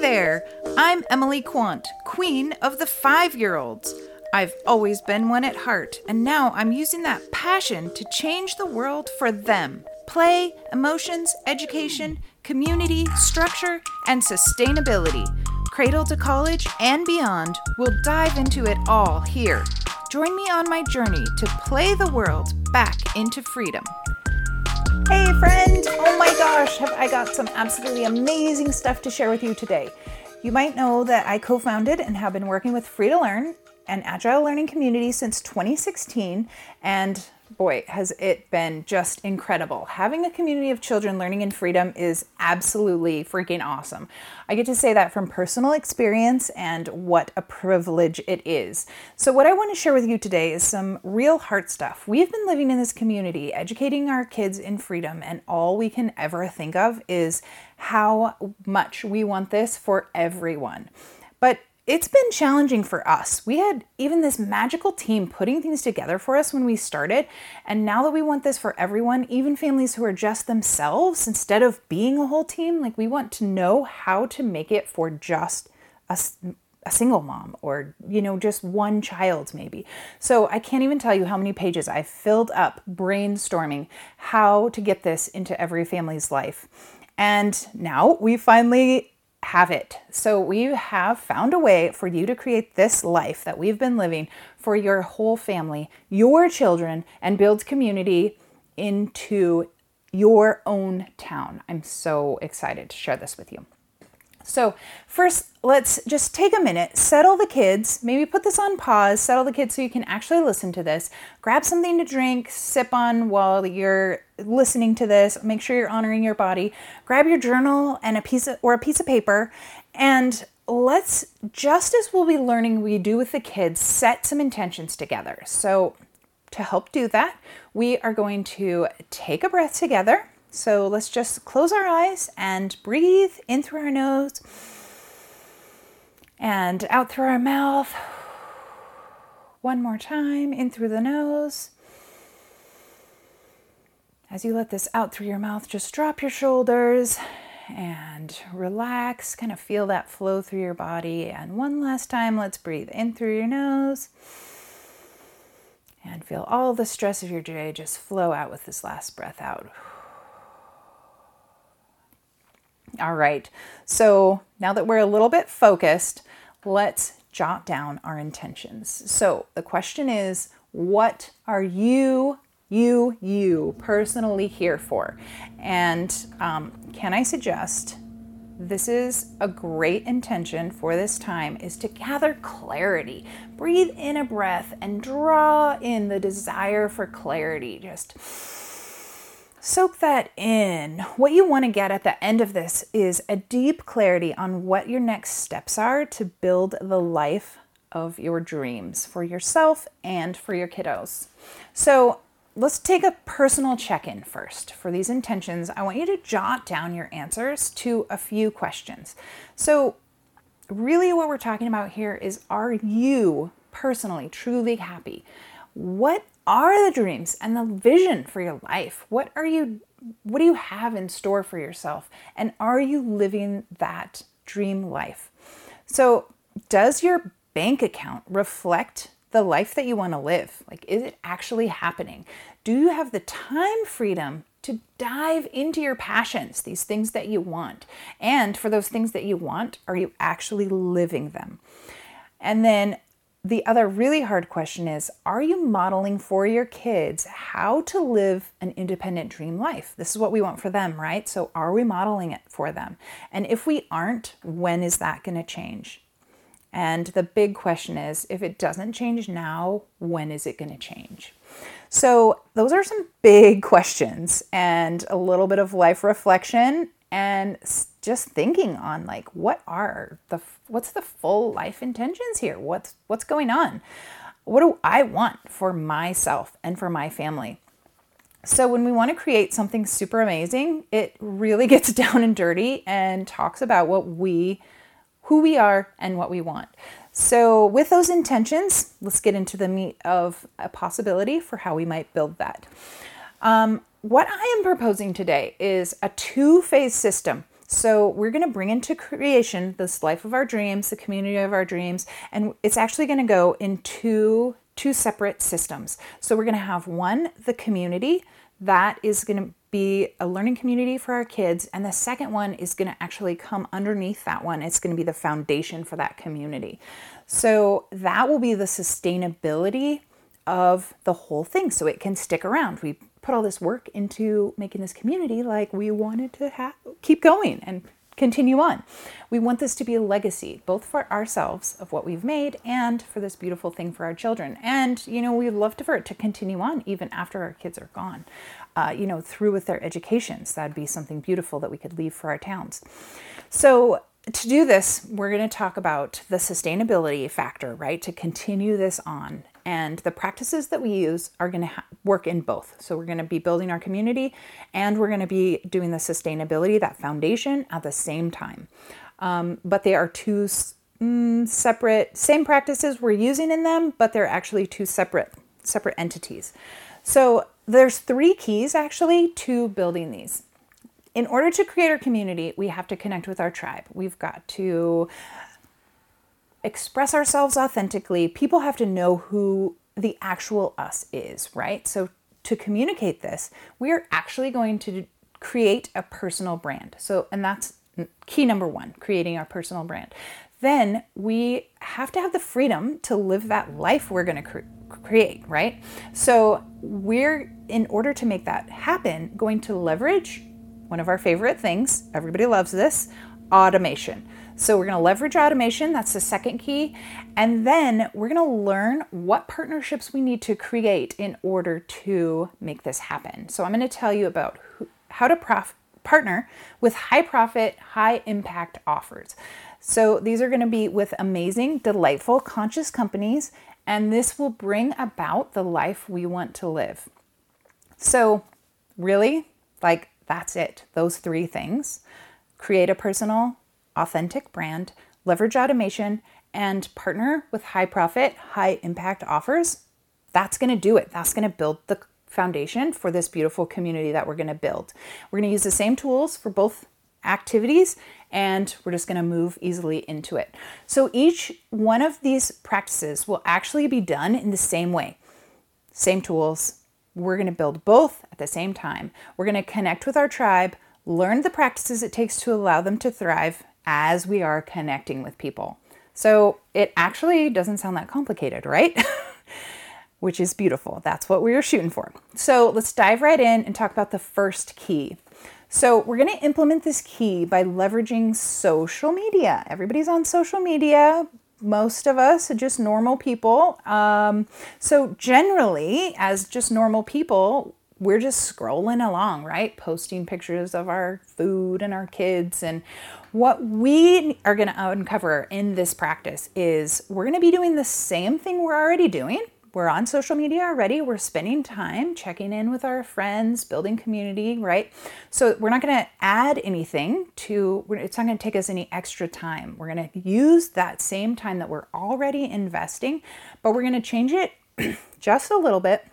there! I'm Emily Quandt, Queen of the Five Year Olds. I've always been one at heart, and now I'm using that passion to change the world for them. Play, emotions, education, community, structure, and sustainability. Cradle to college and beyond, we'll dive into it all here. Join me on my journey to play the world back into freedom. Hey, friend! Oh my gosh, have I got some absolutely amazing stuff to share with you today. You might know that I co founded and have been working with Free to Learn, an agile learning community, since 2016. And boy, has it been just incredible. Having a community of children learning in freedom is absolutely freaking awesome. I get to say that from personal experience and what a privilege it is. So, what I want to share with you today is some real heart stuff. We've been living in this community, educating our kids in freedom, and all we can ever think of is how much we want this for everyone. But it's been challenging for us. We had even this magical team putting things together for us when we started. And now that we want this for everyone, even families who are just themselves, instead of being a whole team, like we want to know how to make it for just a, a single mom or, you know, just one child maybe. So I can't even tell you how many pages I filled up brainstorming how to get this into every family's life. And now we finally have it. So we have found a way for you to create this life that we've been living for your whole family, your children, and build community into your own town. I'm so excited to share this with you. So, first, let's just take a minute, settle the kids, maybe put this on pause, settle the kids so you can actually listen to this. Grab something to drink, sip on while you're listening to this. Make sure you're honoring your body. Grab your journal and a piece of, or a piece of paper and let's just as we'll be learning we do with the kids, set some intentions together. So, to help do that, we are going to take a breath together so let's just close our eyes and breathe in through our nose and out through our mouth. One more time, in through the nose. As you let this out through your mouth, just drop your shoulders and relax. Kind of feel that flow through your body. And one last time, let's breathe in through your nose and feel all the stress of your day just flow out with this last breath out. All right, so now that we're a little bit focused, let's jot down our intentions. So the question is, what are you, you, you personally here for? And um, can I suggest this is a great intention for this time is to gather clarity. Breathe in a breath and draw in the desire for clarity. Just Soak that in. What you want to get at the end of this is a deep clarity on what your next steps are to build the life of your dreams for yourself and for your kiddos. So, let's take a personal check in first. For these intentions, I want you to jot down your answers to a few questions. So, really, what we're talking about here is are you personally truly happy? What are the dreams and the vision for your life? What are you what do you have in store for yourself? And are you living that dream life? So, does your bank account reflect the life that you want to live? Like, is it actually happening? Do you have the time freedom to dive into your passions, these things that you want? And for those things that you want, are you actually living them? And then the other really hard question is Are you modeling for your kids how to live an independent dream life? This is what we want for them, right? So, are we modeling it for them? And if we aren't, when is that going to change? And the big question is if it doesn't change now, when is it going to change? So, those are some big questions and a little bit of life reflection and just thinking on like what are the what's the full life intentions here? What's what's going on? What do i want for myself and for my family? So when we want to create something super amazing it really gets down and dirty and talks about what we who we are and what we want. So with those intentions let's get into the meat of a possibility for how we might build that. Um, what I am proposing today is a two phase system So we're going to bring into creation this life of our dreams, the community of our dreams, and it's actually going to go in two two separate systems. So we're going to have one the community that is going to be a learning community for our kids and the second one is going to actually come underneath that one. It's going to be the foundation for that community. So that will be the sustainability of the whole thing so it can stick around. We put all this work into making this community like we wanted to ha- keep going and continue on. We want this to be a legacy, both for ourselves of what we've made and for this beautiful thing for our children. And, you know, we'd love for it to continue on even after our kids are gone, uh, you know, through with their educations. That'd be something beautiful that we could leave for our towns. So, to do this, we're going to talk about the sustainability factor, right? To continue this on. And the practices that we use are going to ha- work in both. So we're going to be building our community and we're going to be doing the sustainability, that foundation at the same time. Um, but they are two mm, separate, same practices we're using in them, but they're actually two separate, separate entities. So there's three keys actually to building these in order to create our community, we have to connect with our tribe. We've got to express ourselves authentically. People have to know who the actual us is, right? So, to communicate this, we are actually going to create a personal brand. So, and that's key number one creating our personal brand. Then we have to have the freedom to live that life we're going to cre- create, right? So, we're, in order to make that happen, going to leverage one of our favorite things, everybody loves this automation. So we're going to leverage automation, that's the second key. And then we're going to learn what partnerships we need to create in order to make this happen. So I'm going to tell you about who, how to prof- partner with high profit, high impact offers. So these are going to be with amazing, delightful, conscious companies, and this will bring about the life we want to live. So, really, like that's it. Those three things create a personal, authentic brand, leverage automation, and partner with high profit, high impact offers. That's going to do it. That's going to build the foundation for this beautiful community that we're going to build. We're going to use the same tools for both activities and we're just going to move easily into it. So each one of these practices will actually be done in the same way. Same tools, we're going to build both at the same time. We're going to connect with our tribe, learn the practices it takes to allow them to thrive as we are connecting with people. So it actually doesn't sound that complicated, right? Which is beautiful. That's what we are shooting for. So let's dive right in and talk about the first key. So, we're going to implement this key by leveraging social media. Everybody's on social media, most of us are just normal people. Um, so, generally, as just normal people, we're just scrolling along, right? Posting pictures of our food and our kids. And what we are going to uncover in this practice is we're going to be doing the same thing we're already doing we're on social media already. We're spending time checking in with our friends, building community, right? So we're not going to add anything to, it's not going to take us any extra time. We're going to use that same time that we're already investing, but we're going to change it just a little bit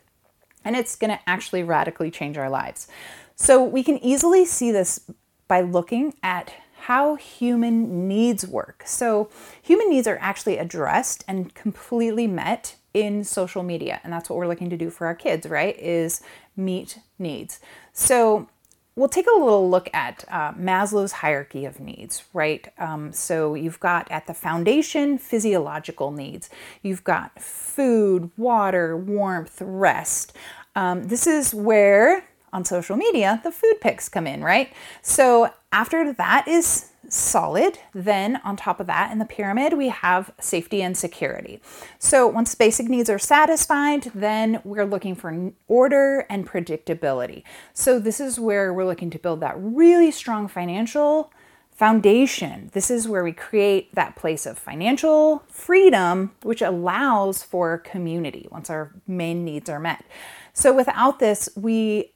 and it's going to actually radically change our lives. So we can easily see this by looking at how human needs work. So, human needs are actually addressed and completely met in social media and that's what we're looking to do for our kids right is meet needs so we'll take a little look at uh, maslow's hierarchy of needs right? Um, so you've got at the foundation physiological needs. You've got food water warmth rest. Um, this is where on social media the food pics come in right? So after that is solid. Then, on top of that, in the pyramid, we have safety and security. So, once basic needs are satisfied, then we're looking for order and predictability. So, this is where we're looking to build that really strong financial foundation. This is where we create that place of financial freedom, which allows for community once our main needs are met. So, without this, we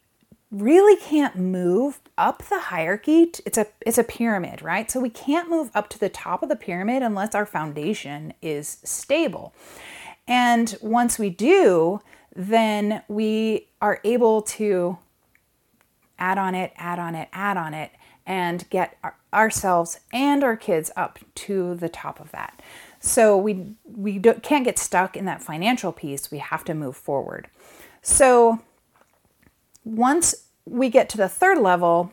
really can't move up the hierarchy it's a it's a pyramid right so we can't move up to the top of the pyramid unless our foundation is stable and once we do then we are able to add on it add on it add on it and get ourselves and our kids up to the top of that. So we we can't get stuck in that financial piece. We have to move forward. So once we get to the third level,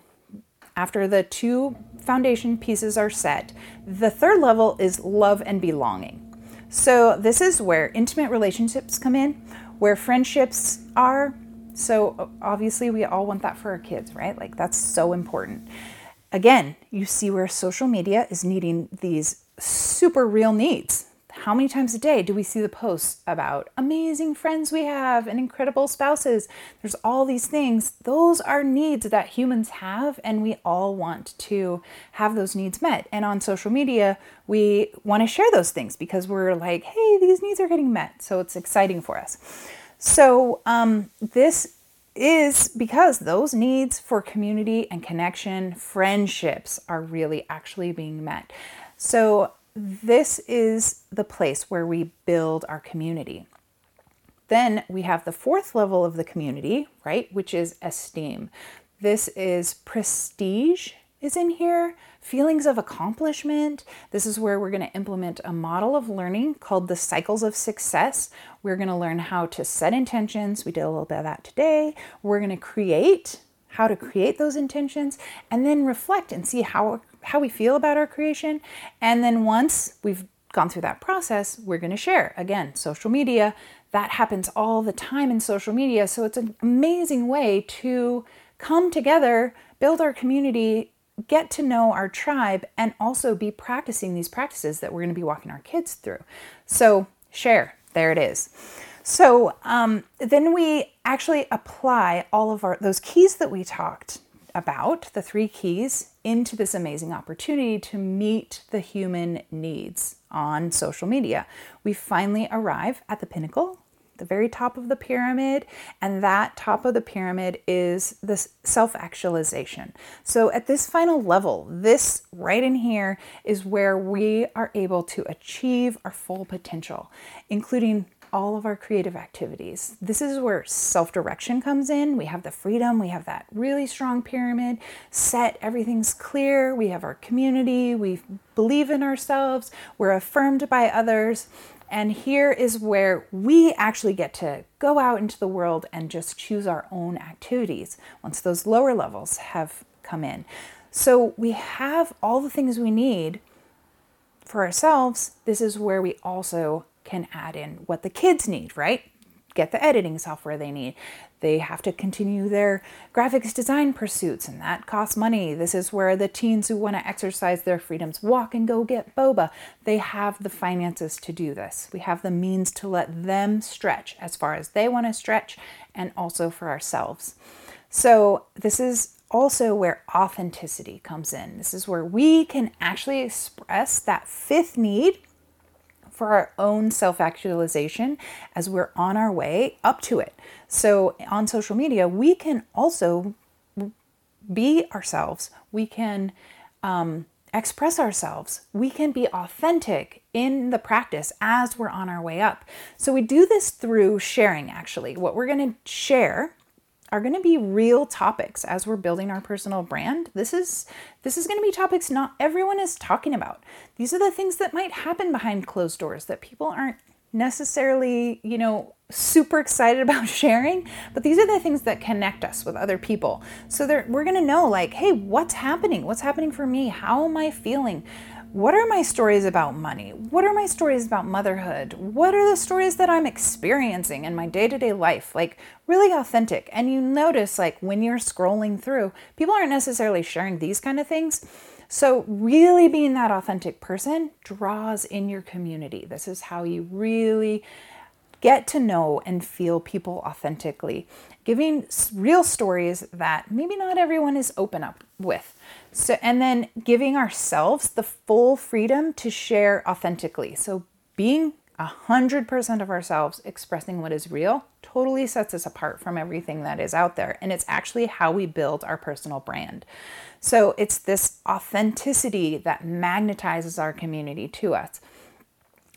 after the two foundation pieces are set, the third level is love and belonging. So this is where intimate relationships come in, where friendships are. So obviously we all want that for our kids, right? Like that's so important. Again, you see where social media is needing these super real needs. How many times a day do we see the posts about amazing friends we have and incredible spouses? There's all these things. Those are needs that humans have, and we all want to have those needs met. And on social media, we want to share those things because we're like, hey, these needs are getting met. So it's exciting for us. So, um, this is because those needs for community and connection, friendships are really actually being met. So, this is the place where we build our community. Then we have the fourth level of the community, right, which is esteem. This is prestige is in here, feelings of accomplishment. This is where we're going to implement a model of learning called the cycles of success. We're going to learn how to set intentions. We did a little bit of that today. We're going to create how to create those intentions and then reflect and see how how we feel about our creation. And then once we've gone through that process, we're going to share. Again, social media, that happens all the time in social media. So it's an amazing way to come together, build our community, get to know our tribe, and also be practicing these practices that we're going to be walking our kids through. So share. There it is. So um, then we actually apply all of our those keys that we talked about, the three keys, into this amazing opportunity to meet the human needs on social media. We finally arrive at the pinnacle, the very top of the pyramid, and that top of the pyramid is this self actualization. So, at this final level, this right in here is where we are able to achieve our full potential, including all of our creative activities. This is where self direction comes in. We have the freedom, we have that really strong pyramid set, everything's clear, we have our community, we believe in ourselves, we're affirmed by others. And here is where we actually get to go out into the world and just choose our own activities once those lower levels have come in. So we have all the things we need for ourselves. This is where we also can add in what the kids need, right? Get the editing software they need. They have to continue their graphics design pursuits, and that costs money. This is where the teens who want to exercise their freedoms walk and go get boba. They have the finances to do this. We have the means to let them stretch as far as they want to stretch, and also for ourselves. So, this is also where authenticity comes in. This is where we can actually express that fifth need for our own self actualization as we're on our way up to it. So, on social media, we can also be ourselves. We can um, express ourselves. We can be authentic in the practice as we're on our way up. So, we do this through sharing, actually. What we're going to share are going to be real topics as we're building our personal brand. This is this is going to be topics not everyone is talking about. These are the things that might happen behind closed doors that people aren't necessarily, you know, super excited about sharing, but these are the things that connect us with other people. So we're going to know like, hey, what's happening? What's happening for me? How am I feeling? What are my stories about money? What are my stories about motherhood? What are the stories that I'm experiencing in my day to day life? Like, really authentic. And you notice, like, when you're scrolling through, people aren't necessarily sharing these kind of things. So, really being that authentic person draws in your community. This is how you really get to know and feel people authentically, giving real stories that maybe not everyone is open up with. So and then giving ourselves the full freedom to share authentically. So being a hundred percent of ourselves expressing what is real totally sets us apart from everything that is out there. And it's actually how we build our personal brand. So it's this authenticity that magnetizes our community to us.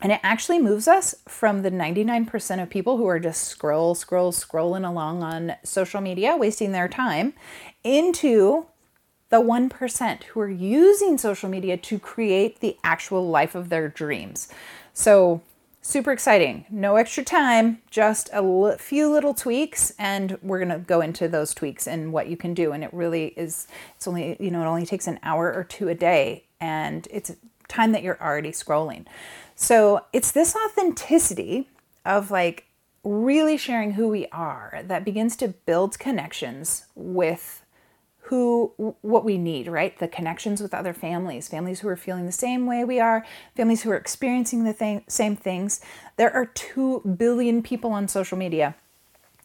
And it actually moves us from the 99% of people who are just scroll, scroll, scrolling along on social media, wasting their time, into the 1% who are using social media to create the actual life of their dreams. So, super exciting. No extra time, just a l- few little tweaks, and we're gonna go into those tweaks and what you can do. And it really is, it's only, you know, it only takes an hour or two a day, and it's time that you're already scrolling. So, it's this authenticity of like really sharing who we are that begins to build connections with who what we need right? The connections with other families families who are feeling the same way we are families who are experiencing the thing, same things. There are 2 billion people on social media.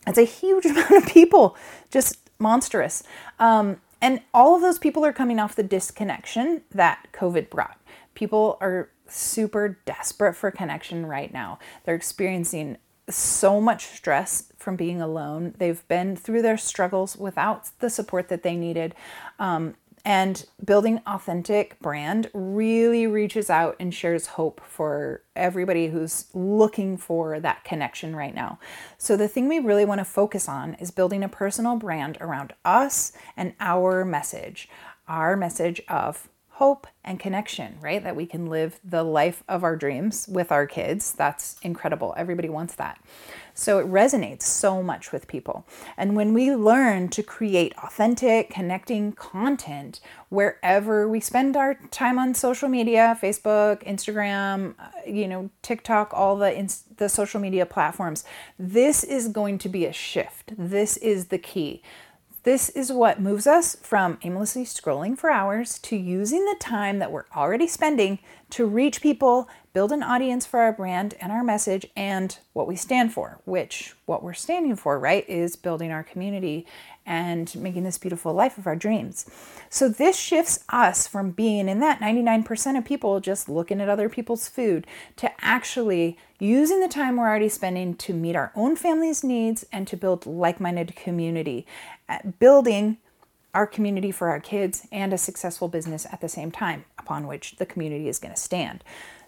It's a huge amount of people just monstrous. Um, and all of those people are coming off the disconnection that covid brought. People are super desperate for connection right now. They're experiencing so much stress from being alone. They've been through their struggles without the support that they needed. Um, and building authentic brand really reaches out and shares hope for everybody who's looking for that connection right now. So, the thing we really want to focus on is building a personal brand around us and our message, our message of hope and connection, right? That we can live the life of our dreams with our kids. That's incredible. Everybody wants that. So it resonates so much with people. And when we learn to create authentic, connecting content wherever we spend our time on social media, Facebook, Instagram, uh, you know, TikTok, all the the social media platforms, this is going to be a shift. This is the key. This is what moves us from aimlessly scrolling for hours to using the time that we're already spending to reach people, build an audience for our brand and our message and what we stand for, which what we're standing for, right, is building our community and making this beautiful life of our dreams. So this shifts us from being in that 99% of people just looking at other people's food to actually using the time we're already spending to meet our own family's needs and to build like-minded community, uh, building our community for our kids and a successful business at the same time upon which the community is going to stand.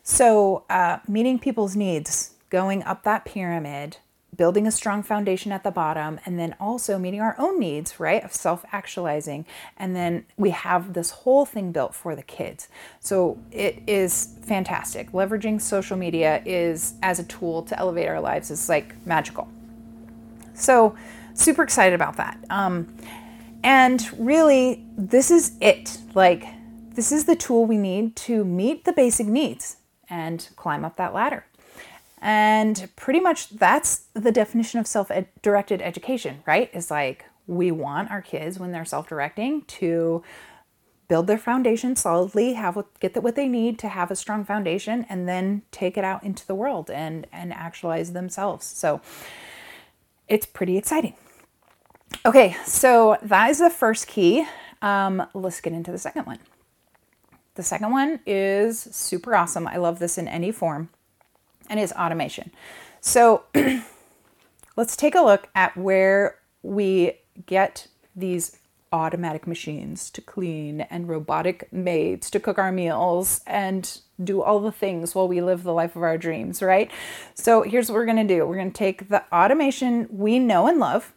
So, uh, meeting people's needs, going up that pyramid, building a strong foundation at the bottom and then also meeting our own needs, right? Of self actualizing. And then we have this whole thing built for the kids. So it is fantastic. Leveraging social media is as a tool to elevate our lives is like magical. So, super excited about that. Um, and really, this is it. Like, this is the tool we need to meet the basic needs and climb up that ladder. And pretty much that's the definition of self directed education, right? Is like we want our kids when they're self directing to build their foundation solidly, have what, get what they need to have a strong foundation, and then take it out into the world and and actualize themselves. So it's pretty exciting. Okay, so that is the first key. Um, let's get into the second one. The second one is super awesome. I love this in any form and is automation. So let's take a look at where we get these automatic machines to clean and robotic maids to cook our meals and do all the things while we live the life of our dreams, right? So here's what we're going to do. We're going to take the automation we know and love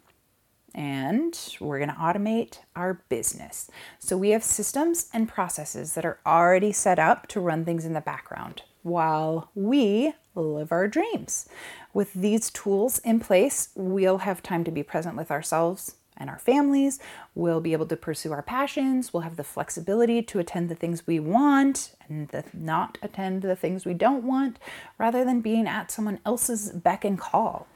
and we're going to automate our business. So we have systems and processes that are already set up to run things in the background while we live our dreams. With these tools in place, we'll have time to be present with ourselves and our families. We'll be able to pursue our passions. We'll have the flexibility to attend the things we want and the, not attend the things we don't want, rather than being at someone else's beck and call.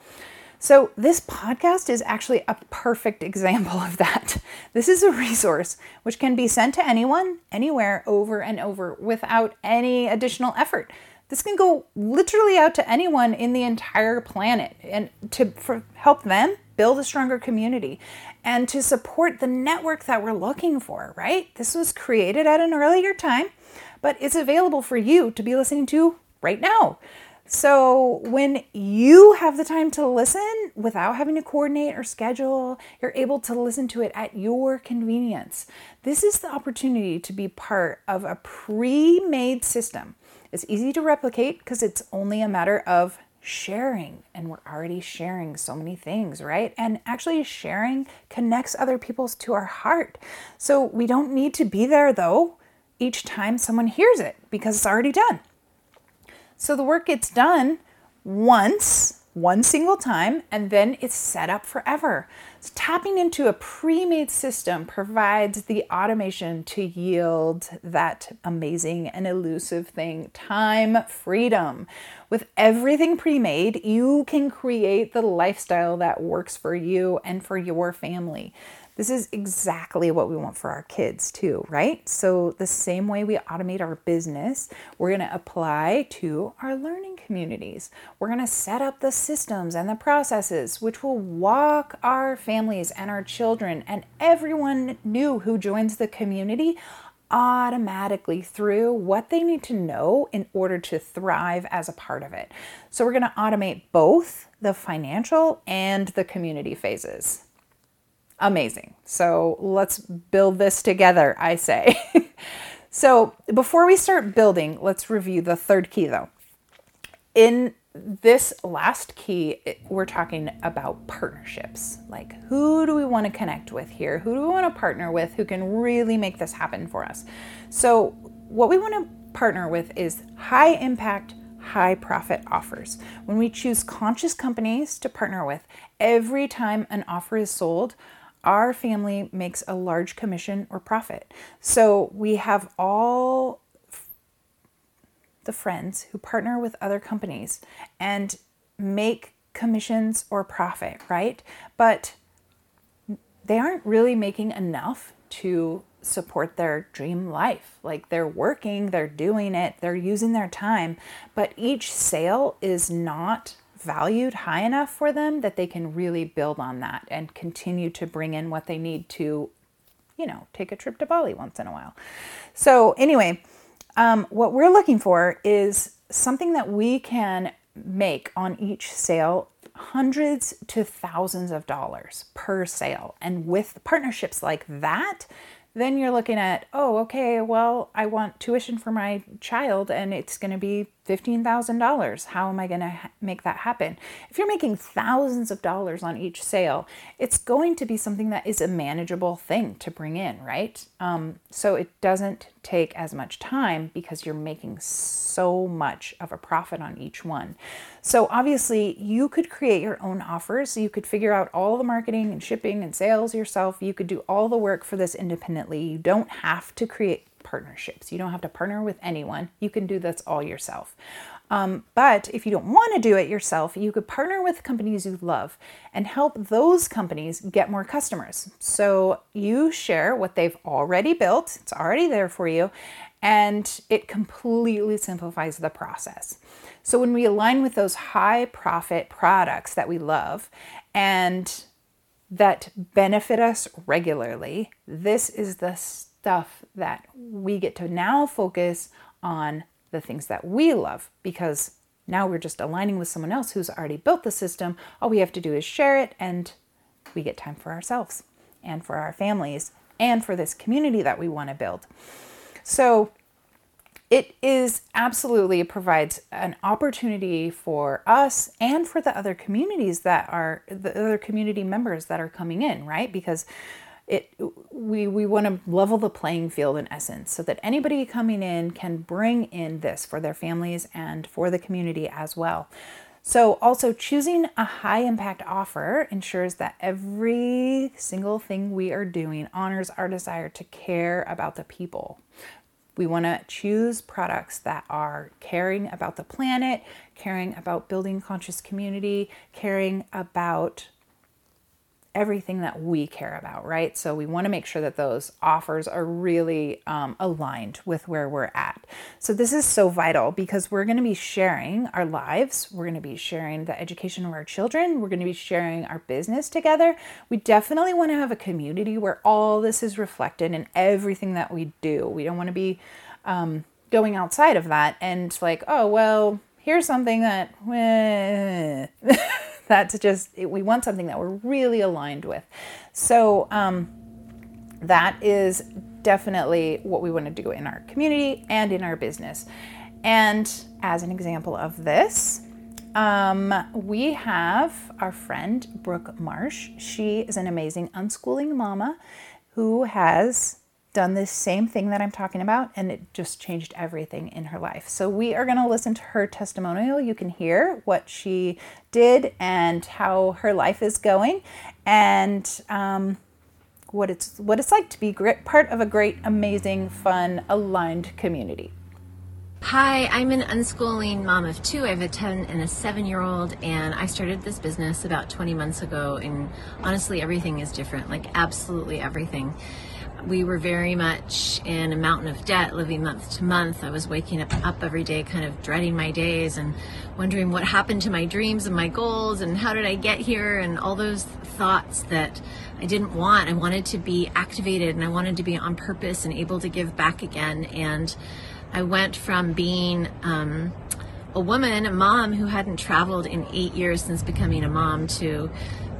So, this podcast is actually a perfect example of that. This is a resource which can be sent to anyone, anywhere, over and over without any additional effort. This can go literally out to anyone in the entire planet and to help them build a stronger community and to support the network that we're looking for, right? This was created at an earlier time, but it's available for you to be listening to right now. So, when you have the time to listen without having to coordinate or schedule, you're able to listen to it at your convenience. This is the opportunity to be part of a pre made system. It's easy to replicate because it's only a matter of sharing. And we're already sharing so many things, right? And actually, sharing connects other people's to our heart. So we don't need to be there though each time someone hears it because it's already done. So the work gets done once one single time and then it's set up forever. So tapping into a pre made system provides the automation to yield that amazing and elusive thing time freedom. With everything pre made, you can create the lifestyle that works for you and for your family. This is exactly what we want for our kids too, right? So, the same way we automate our business, we're going to apply to our learning communities. We're going to set up the systems and the processes which will walk our families and our children and everyone new who joins the community automatically through what they need to know in order to thrive as a part of it. So, we're going to automate both the financial and the community phases amazing. So let's build this together, I say. so before we start building, let's review the third key though. In this last key, we're talking about partnerships. Like, who do we want to connect with here? Who do we want to partner with who can really make this happen for us? So, what we want to partner with is high impact, high profit offers. When we choose conscious companies to partner with, every time an offer is sold, our family makes a large commission or profit. So we have all the friends who partner with other companies and make commissions or profit, right? But they aren't really making enough to support their dream life. Like they're working, they're doing it, they're using their time, but each sale is not valued high enough for them that they can really build on that and continue to bring in what they need to, you know, take a trip to Bali once in a while. So, anyway, um, what we're looking for is something that we can make on each sale hundreds to thousands of dollars per sale. And with partnerships like that, then you're looking at, oh, okay, well, I want tuition for my child and it's going to be $15,000. How am I going to ha- make that happen? If you're making thousands of dollars on each sale, it's going to be something that is a manageable thing to bring in, right? Um, so it doesn't take as much time because you're making so much of a profit on each one. So obviously, you could create your own offers. You could figure out all the marketing and shipping and sales yourself. You could do all the work for this independently. You don't have to create partnerships. You don't have to partner with anyone. You can do this all yourself. Um, but if you don't want to do it yourself, you could partner with companies you love and help those companies get more customers. So you share what they've already built, it's already there for you, and it completely simplifies the process. So when we align with those high profit products that we love and that benefit us regularly, this is the stuff that we get to now focus on the things that we love because now we're just aligning with someone else who's already built the system. All we have to do is share it, and we get time for ourselves and for our families and for this community that we want to build. So, it is absolutely provides an opportunity for us and for the other communities that are the other community members that are coming in, right? Because it we we want to level the playing field in essence so that anybody coming in can bring in this for their families and for the community as well. So, also choosing a high impact offer ensures that every single thing we are doing honors our desire to care about the people. We want to choose products that are caring about the planet, caring about building conscious community, caring about everything that we care about, right? So we want to make sure that those offers are really um, aligned with where we're at. So this is so vital because we're going to be sharing our lives, we're going to be sharing the education of our children, we're going to be sharing our business together. We definitely want to have a community where all this is reflected in everything that we do. We don't want to be um, going outside of that and like, oh, well, here's something that. That's just, we want something that we're really aligned with. So, um, that is definitely what we want to do in our community and in our business. And as an example of this, um, we have our friend Brooke Marsh. She is an amazing unschooling mama who has done this same thing that I'm talking about, and it just changed everything in her life. So, we are going to listen to her testimonial. You can hear what she did and how her life is going, and um, what it's what it's like to be great, part of a great, amazing, fun, aligned community. Hi, I'm an unschooling mom of two. I have a 10 and a 7 year old, and I started this business about 20 months ago. And honestly, everything is different like, absolutely everything. We were very much in a mountain of debt, living month to month. I was waking up, up every day, kind of dreading my days and wondering what happened to my dreams and my goals and how did I get here and all those thoughts that I didn't want. I wanted to be activated and I wanted to be on purpose and able to give back again. And I went from being um, a woman, a mom who hadn't traveled in eight years since becoming a mom, to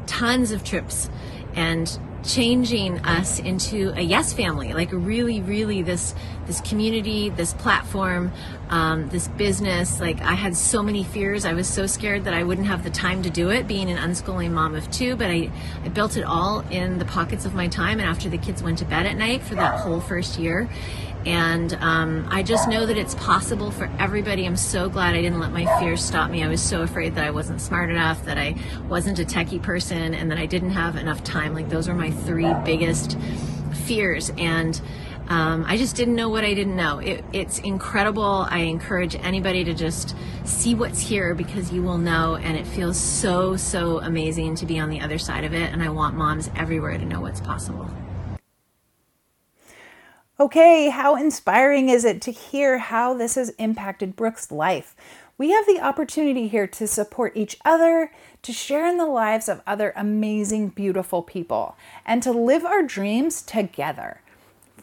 tons of trips and changing us into a yes family like really really this this community this platform um, this business like i had so many fears i was so scared that i wouldn't have the time to do it being an unschooling mom of two but i i built it all in the pockets of my time and after the kids went to bed at night for that whole first year and um, I just know that it's possible for everybody. I'm so glad I didn't let my fears stop me. I was so afraid that I wasn't smart enough, that I wasn't a techie person, and that I didn't have enough time. Like, those were my three biggest fears. And um, I just didn't know what I didn't know. It, it's incredible. I encourage anybody to just see what's here because you will know, and it feels so, so amazing to be on the other side of it. And I want moms everywhere to know what's possible. Okay, how inspiring is it to hear how this has impacted Brooke's life? We have the opportunity here to support each other, to share in the lives of other amazing, beautiful people, and to live our dreams together.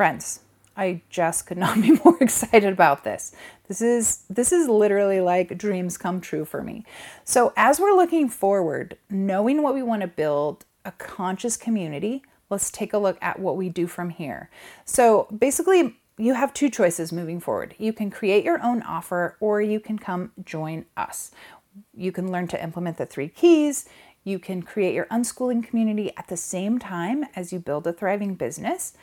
Friends, I just could not be more excited about this. This is this is literally like dreams come true for me. So as we're looking forward, knowing what we want to build, a conscious community, let's take a look at what we do from here. So basically, you have two choices moving forward. You can create your own offer or you can come join us. You can learn to implement the three keys. You can create your unschooling community at the same time as you build a thriving business.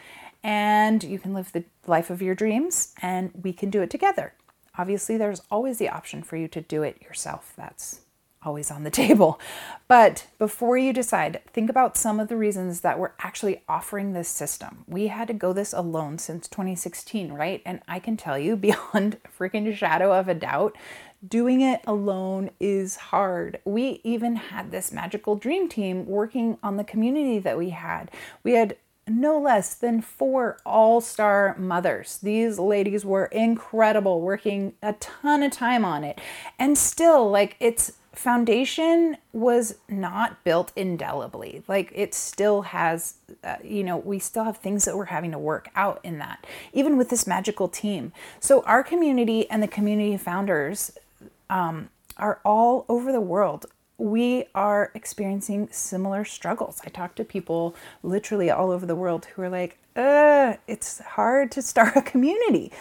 And you can live the life of your dreams, and we can do it together. Obviously, there's always the option for you to do it yourself. That's always on the table. But before you decide, think about some of the reasons that we're actually offering this system. We had to go this alone since 2016, right? And I can tell you, beyond freaking shadow of a doubt, doing it alone is hard. We even had this magical dream team working on the community that we had. We had no less than four all star mothers. These ladies were incredible, working a ton of time on it. And still, like, it's foundation was not built indelibly. Like it still has, uh, you know, we still have things that we're having to work out in that, even with this magical team. So our community and the community founders um, are all over the world. We are experiencing similar struggles. I talk to people literally all over the world who are like, uh, it's hard to start a community.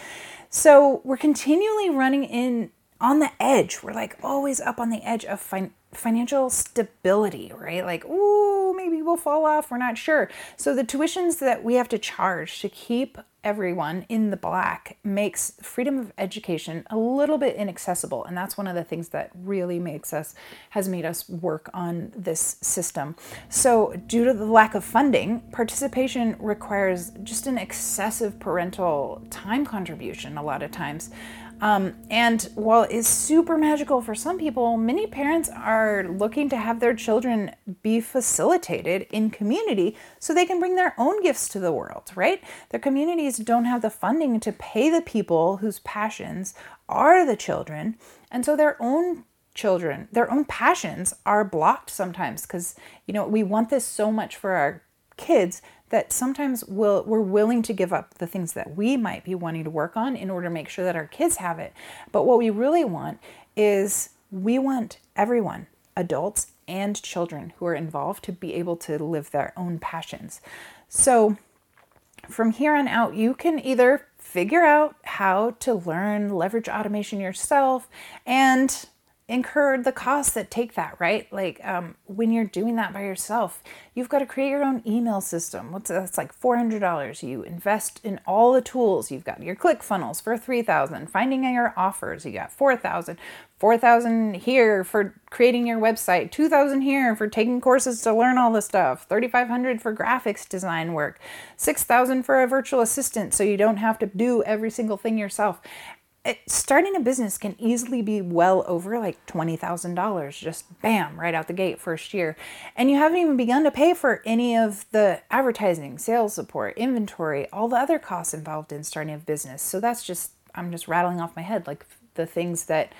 So we're continually running in on the edge. We're like always up on the edge of fin- financial stability, right? Like, ooh, maybe we'll fall off. We're not sure. So the tuitions that we have to charge to keep everyone in the black makes freedom of education a little bit inaccessible. And that's one of the things that really makes us has made us work on this system. So due to the lack of funding participation requires just an excessive parental time contribution a lot of times. Um, and while it's super magical for some people, many parents are looking to have their children be facilitated in community so they can bring their own gifts to the world, right? Their communities don't have the funding to pay the people whose passions are the children. And so their own children, their own passions are blocked sometimes because, you know, we want this so much for our kids that sometimes we'll, we're willing to give up the things that we might be wanting to work on in order to make sure that our kids have it. But what we really want is we want everyone, adults and children who are involved, to be able to live their own passions. So from here on out, you can either figure out how to learn leverage automation yourself and incur the costs that take that, right? Like um, when you're doing that by yourself, you've got to create your own email system. What's that's like four hundred dollars. You invest in all the tools. You've got your click funnels for three thousand. Finding your offers, you got four thousand. 4000 here for creating your website 2000 here for taking courses to learn all the stuff 3500 for graphics design work 6000 for a virtual assistant so you don't have to do every single thing yourself it, starting a business can easily be well over like $20,000 just bam right out the gate first year. And you haven't even begun to pay for any of the advertising sales support inventory all the other costs involved in starting a business. So that's just I'm just rattling off my head like the things that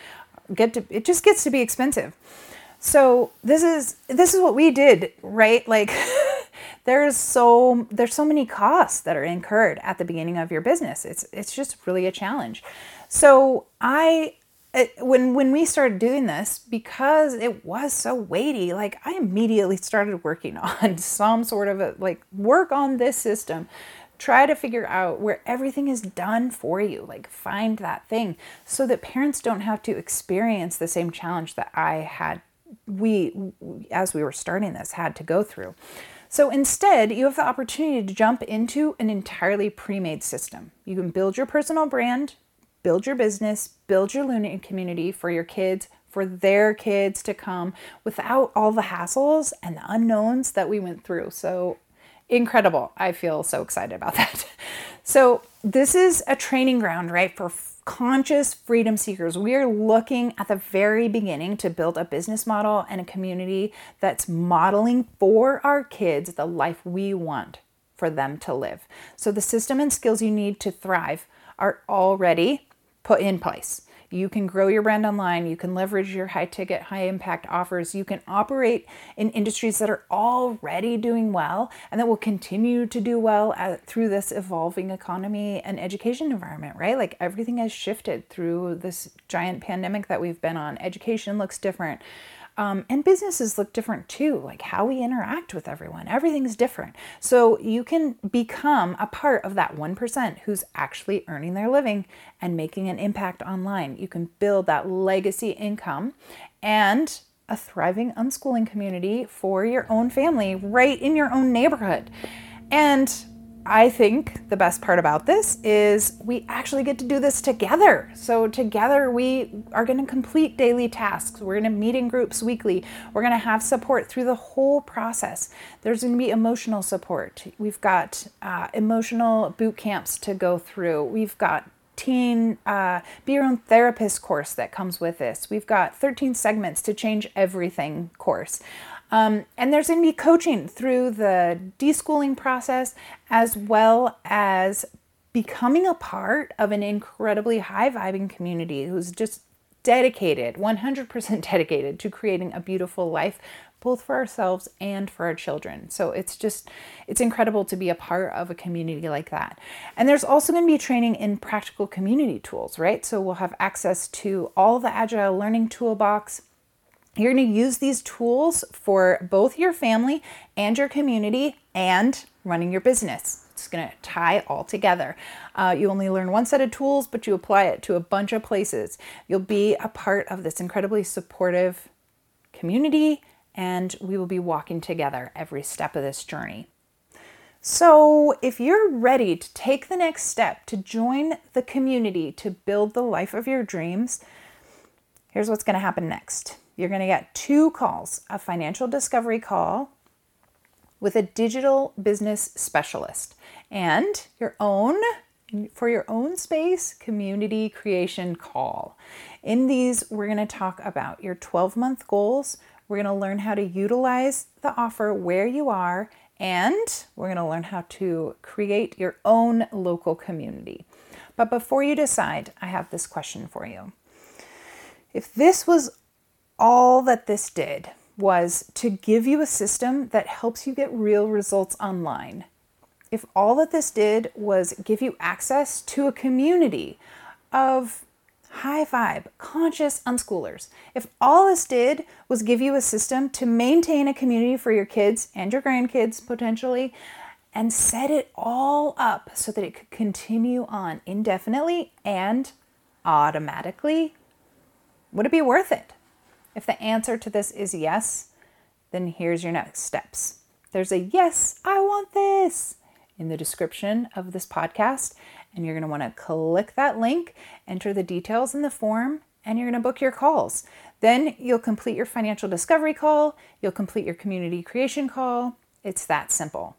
get to it just gets to be expensive. So this is this is what we did right? Like there's so there's so many costs that are incurred at the beginning of your business. It's it's just really a challenge so I it, when when we started doing this because it was so weighty like i immediately started working on some sort of a like work on this system try to figure out where everything is done for you like find that thing so that parents don't have to experience the same challenge that i had we as we were starting this had to go through so instead, you have the opportunity to jump into an entirely pre made system. You can build your personal brand, build your business, build your learning community for your kids, for their kids to come without all the hassles and the unknowns that we went through. So incredible. I feel so excited about that. So, this is a training ground, right, for conscious freedom seekers. We are looking at the very beginning to build a business model and a community that's modeling for our kids the life we want for them to live. So, the system and skills you need to thrive are already put in place. You can grow your brand online. You can leverage your high ticket, high impact offers. You can operate in industries that are already doing well and that will continue to do well at, through this evolving economy and education environment, right? Like everything has shifted through this giant pandemic that we've been on. Education looks different. Um, and businesses look different too, like how we interact with everyone. Everything's different. So you can become a part of that 1% who's actually earning their living and making an impact online. You can build that legacy income and a thriving unschooling community for your own family right in your own neighborhood. And I think the best part about this is we actually get to do this together. So, together, we are going to complete daily tasks. We're going to meet in groups weekly. We're going to have support through the whole process. There's going to be emotional support. We've got uh, emotional boot camps to go through. We've got teen uh, be your own therapist course that comes with this. We've got 13 segments to change everything course. Um, and there's going to be coaching through the deschooling process as well as becoming a part of an incredibly high vibing community who's just dedicated, 100% dedicated to creating a beautiful life both for ourselves and for our children. So it's just it's incredible to be a part of a community like that. And there's also going to be training in practical community tools, right? So we'll have access to all the agile learning toolbox you're going to use these tools for both your family and your community and running your business. It's going to tie all together. Uh, you only learn one set of tools, but you apply it to a bunch of places. You'll be a part of this incredibly supportive community, and we will be walking together every step of this journey. So, if you're ready to take the next step to join the community to build the life of your dreams, here's what's going to happen next you're going to get two calls a financial discovery call with a digital business specialist and your own for your own space community creation call. In these, we're going to talk about your 12 month goals. We're going to learn how to utilize the offer where you are, and we're going to learn how to create your own local community. But before you decide, I have this question for you. If this was all that this did was to give you a system that helps you get real results online. If all that this did was give you access to a community of high vibe, conscious unschoolers, if all this did was give you a system to maintain a community for your kids and your grandkids potentially, and set it all up so that it could continue on indefinitely and automatically, would it be worth it? If the answer to this is yes, then here's your next steps. There's a yes, I want this in the description of this podcast, and you're going to want to click that link, enter the details in the form, and you're going to book your calls. Then you'll complete your financial discovery call, you'll complete your community creation call. It's that simple.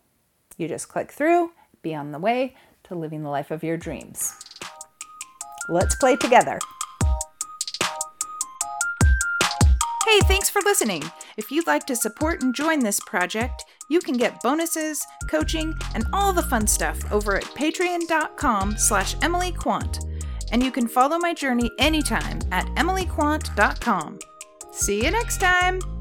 You just click through, be on the way to living the life of your dreams. Let's play together. Hey, thanks for listening. If you'd like to support and join this project, you can get bonuses, coaching, and all the fun stuff over at patreon.com slash emilyquandt. And you can follow my journey anytime at emilyquandt.com. See you next time!